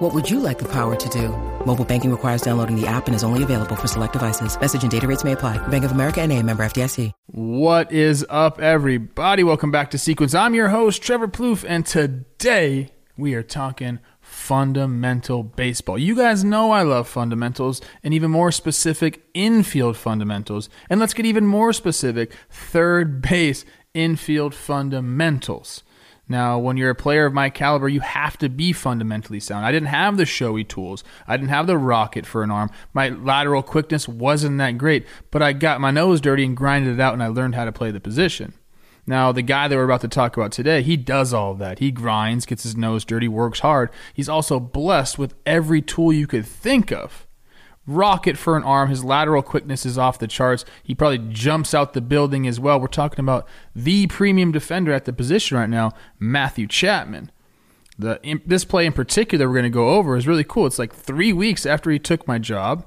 What would you like the power to do? Mobile banking requires downloading the app and is only available for select devices. Message and data rates may apply. Bank of America and a member FDIC. What is up, everybody? Welcome back to Sequence. I'm your host, Trevor Plouffe, and today we are talking fundamental baseball. You guys know I love fundamentals and even more specific infield fundamentals. And let's get even more specific third base infield fundamentals. Now, when you're a player of my caliber, you have to be fundamentally sound. I didn't have the showy tools. I didn't have the rocket for an arm. My lateral quickness wasn't that great, but I got my nose dirty and grinded it out and I learned how to play the position. Now, the guy that we're about to talk about today, he does all that. He grinds, gets his nose dirty, works hard. He's also blessed with every tool you could think of. Rocket for an arm. His lateral quickness is off the charts. He probably jumps out the building as well. We're talking about the premium defender at the position right now, Matthew Chapman. The, this play in particular we're going to go over is really cool. It's like three weeks after he took my job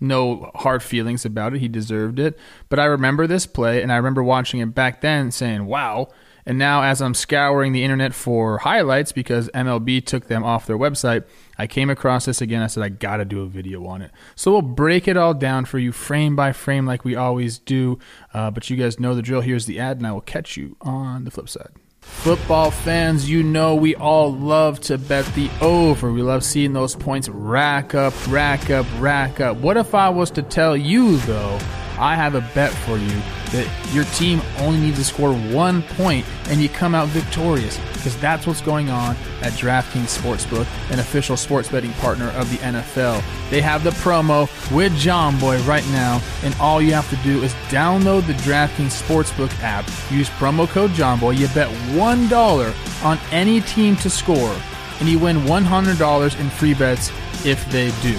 no hard feelings about it. He deserved it. But I remember this play, and I remember watching it back then saying, wow. And now, as I'm scouring the internet for highlights because MLB took them off their website, I came across this again. I said, I got to do a video on it. So we'll break it all down for you frame by frame like we always do. Uh, but you guys know the drill. Here's the ad, and I will catch you on the flip side. Football fans, you know we all love to bet the over. We love seeing those points rack up, rack up, rack up. What if I was to tell you, though, I have a bet for you that your team only needs to score one point and you come out victorious because that's what's going on at DraftKings Sportsbook, an official sports betting partner of the NFL. They have the promo with John Boy right now, and all you have to do is download the DraftKings Sportsbook app, use promo code John Boy, you bet $1 on any team to score, and you win $100 in free bets if they do.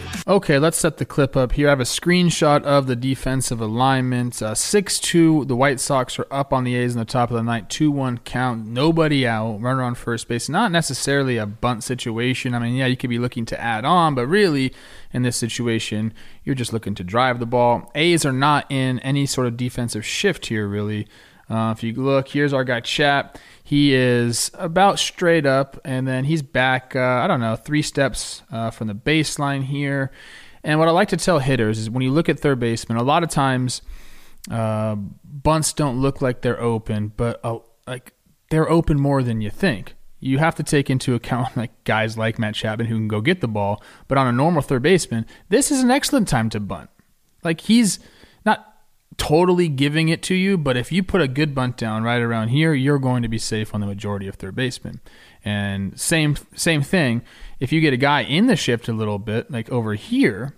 Okay, let's set the clip up here. I have a screenshot of the defensive alignment. Uh, 6 2, the White Sox are up on the A's in the top of the ninth. 2 1 count, nobody out, runner on first base. Not necessarily a bunt situation. I mean, yeah, you could be looking to add on, but really, in this situation, you're just looking to drive the ball. A's are not in any sort of defensive shift here, really. Uh, if you look, here's our guy Chap. He is about straight up, and then he's back, uh, I don't know, three steps uh, from the baseline here. And what I like to tell hitters is when you look at third baseman, a lot of times uh, bunts don't look like they're open, but uh, like they're open more than you think. You have to take into account like guys like Matt Chapman who can go get the ball, but on a normal third baseman, this is an excellent time to bunt. Like he's totally giving it to you, but if you put a good bunt down right around here, you're going to be safe on the majority of third baseman. And same same thing, if you get a guy in the shift a little bit, like over here,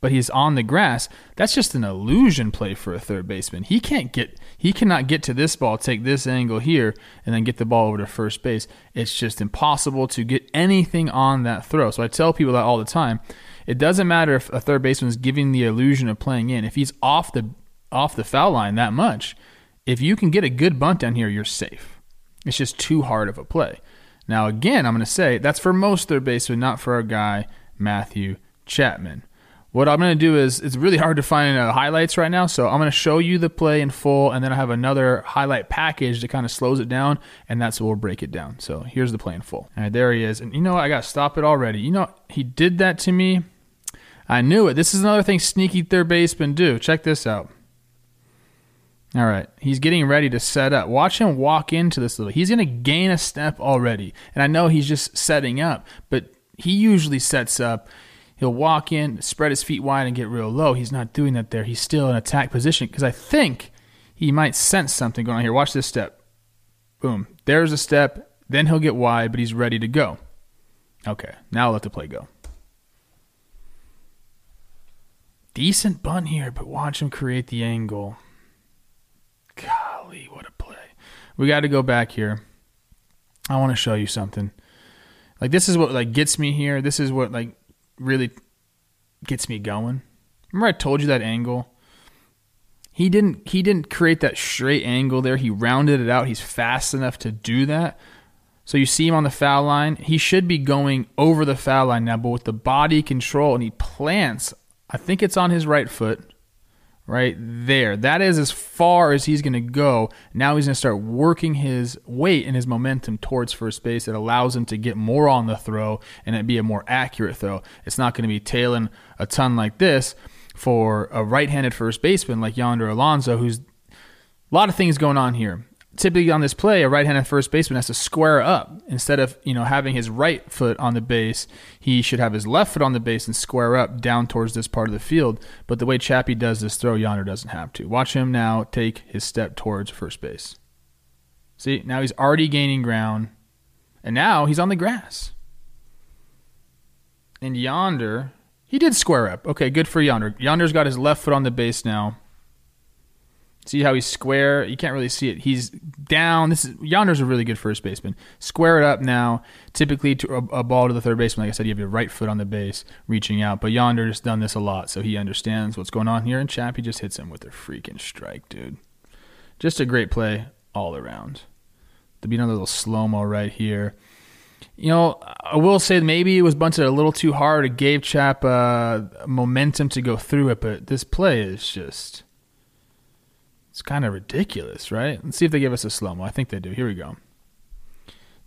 but he's on the grass, that's just an illusion play for a third baseman. He can't get he cannot get to this ball, take this angle here, and then get the ball over to first base. It's just impossible to get anything on that throw. So I tell people that all the time. It doesn't matter if a third baseman is giving the illusion of playing in. If he's off the off the foul line that much, if you can get a good bunt down here, you're safe. It's just too hard of a play. Now, again, I'm going to say that's for most third basemen, not for our guy, Matthew Chapman. What I'm going to do is, it's really hard to find uh, highlights right now, so I'm going to show you the play in full, and then I have another highlight package that kind of slows it down, and that's what we'll break it down. So here's the play in full. All right, there he is. And you know what? I got to stop it already. You know, he did that to me. I knew it. This is another thing sneaky third basemen do. Check this out. All right. He's getting ready to set up. Watch him walk into this little. He's going to gain a step already. And I know he's just setting up, but he usually sets up. He'll walk in, spread his feet wide, and get real low. He's not doing that there. He's still in attack position because I think he might sense something going on here. Watch this step. Boom. There's a step. Then he'll get wide, but he's ready to go. Okay. Now I'll let the play go. Decent bunt here, but watch him create the angle. Golly, what a play. We got to go back here. I want to show you something. Like this is what like gets me here. This is what like really gets me going. Remember I told you that angle? He didn't he didn't create that straight angle there. He rounded it out. He's fast enough to do that. So you see him on the foul line. He should be going over the foul line now, but with the body control and he plants, I think it's on his right foot right there. That is as far as he's going to go. Now he's going to start working his weight and his momentum towards first base. It allows him to get more on the throw and it be a more accurate throw. It's not going to be tailing a ton like this for a right-handed first baseman like Yonder Alonso, who's a lot of things going on here typically on this play, a right-handed first baseman has to square up instead of you know having his right foot on the base. He should have his left foot on the base and square up down towards this part of the field. But the way Chappie does this throw, Yonder doesn't have to. Watch him now take his step towards first base. See, now he's already gaining ground, and now he's on the grass. And Yonder, he did square up. Okay, good for Yonder. Yonder's got his left foot on the base now. See how he's square? You can't really see it. He's down. This is Yonder's a really good first baseman. Square it up now. Typically, to a, a, ball to the third baseman, like I said, you have your right foot on the base, reaching out. But Yonder's done this a lot, so he understands what's going on here. And Chappie just hits him with a freaking strike, dude. Just a great play all around. To be another little slow mo right here. You know, I will say maybe it was bunted a little too hard. It gave Chap uh, momentum to go through it, but this play is just it's kind of ridiculous, right? Let's see if they give us a slow mo. I think they do. Here we go.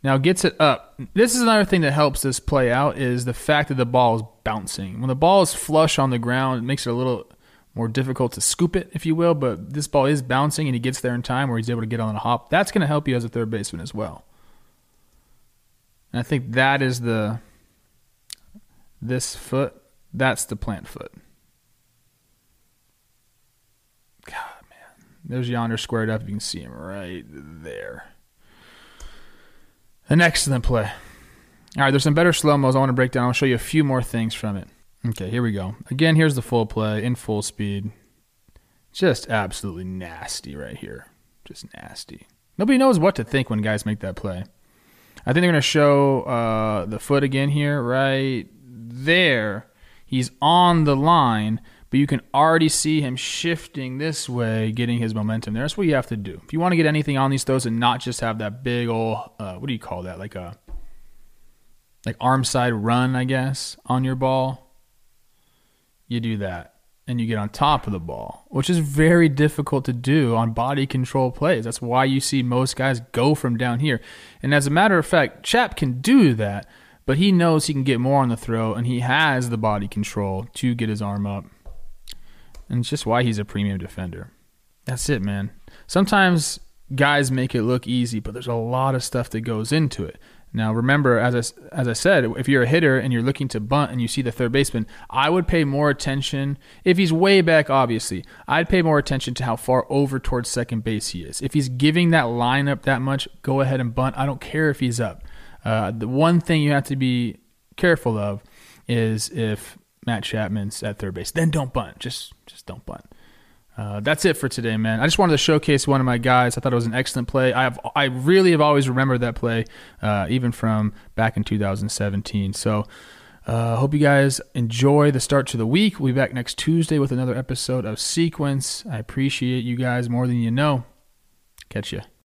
Now gets it up. This is another thing that helps this play out is the fact that the ball is bouncing. When the ball is flush on the ground, it makes it a little more difficult to scoop it, if you will. But this ball is bouncing, and he gets there in time where he's able to get on a hop. That's going to help you as a third baseman as well. And I think that is the this foot. That's the plant foot. There's Yonder squared up. You can see him right there. An excellent play. All right, there's some better slow mos I want to break down. I'll show you a few more things from it. Okay, here we go. Again, here's the full play in full speed. Just absolutely nasty right here. Just nasty. Nobody knows what to think when guys make that play. I think they're going to show uh, the foot again here, right there. He's on the line, but you can already see him shifting this way, getting his momentum there. That's what you have to do. If you want to get anything on these throws and not just have that big old, uh, what do you call that? Like a, like arm side run, I guess, on your ball, you do that and you get on top of the ball, which is very difficult to do on body control plays. That's why you see most guys go from down here. And as a matter of fact, Chap can do that, but he knows he can get more on the throw and he has the body control to get his arm up and it's just why he's a premium defender. That's it, man. Sometimes guys make it look easy, but there's a lot of stuff that goes into it. Now, remember, as I, as I said, if you're a hitter and you're looking to bunt and you see the third baseman, I would pay more attention. If he's way back, obviously, I'd pay more attention to how far over towards second base he is. If he's giving that lineup that much, go ahead and bunt. I don't care if he's up. Uh, the one thing you have to be careful of is if Matt Chapman's at third base. Then don't bunt. Just just don't bunt. Uh, that's it for today, man. I just wanted to showcase one of my guys. I thought it was an excellent play. I have I really have always remembered that play, uh, even from back in 2017. So. Uh, hope you guys enjoy the start to the week. We'll be back next Tuesday with another episode of Sequence. I appreciate you guys more than you know. Catch you.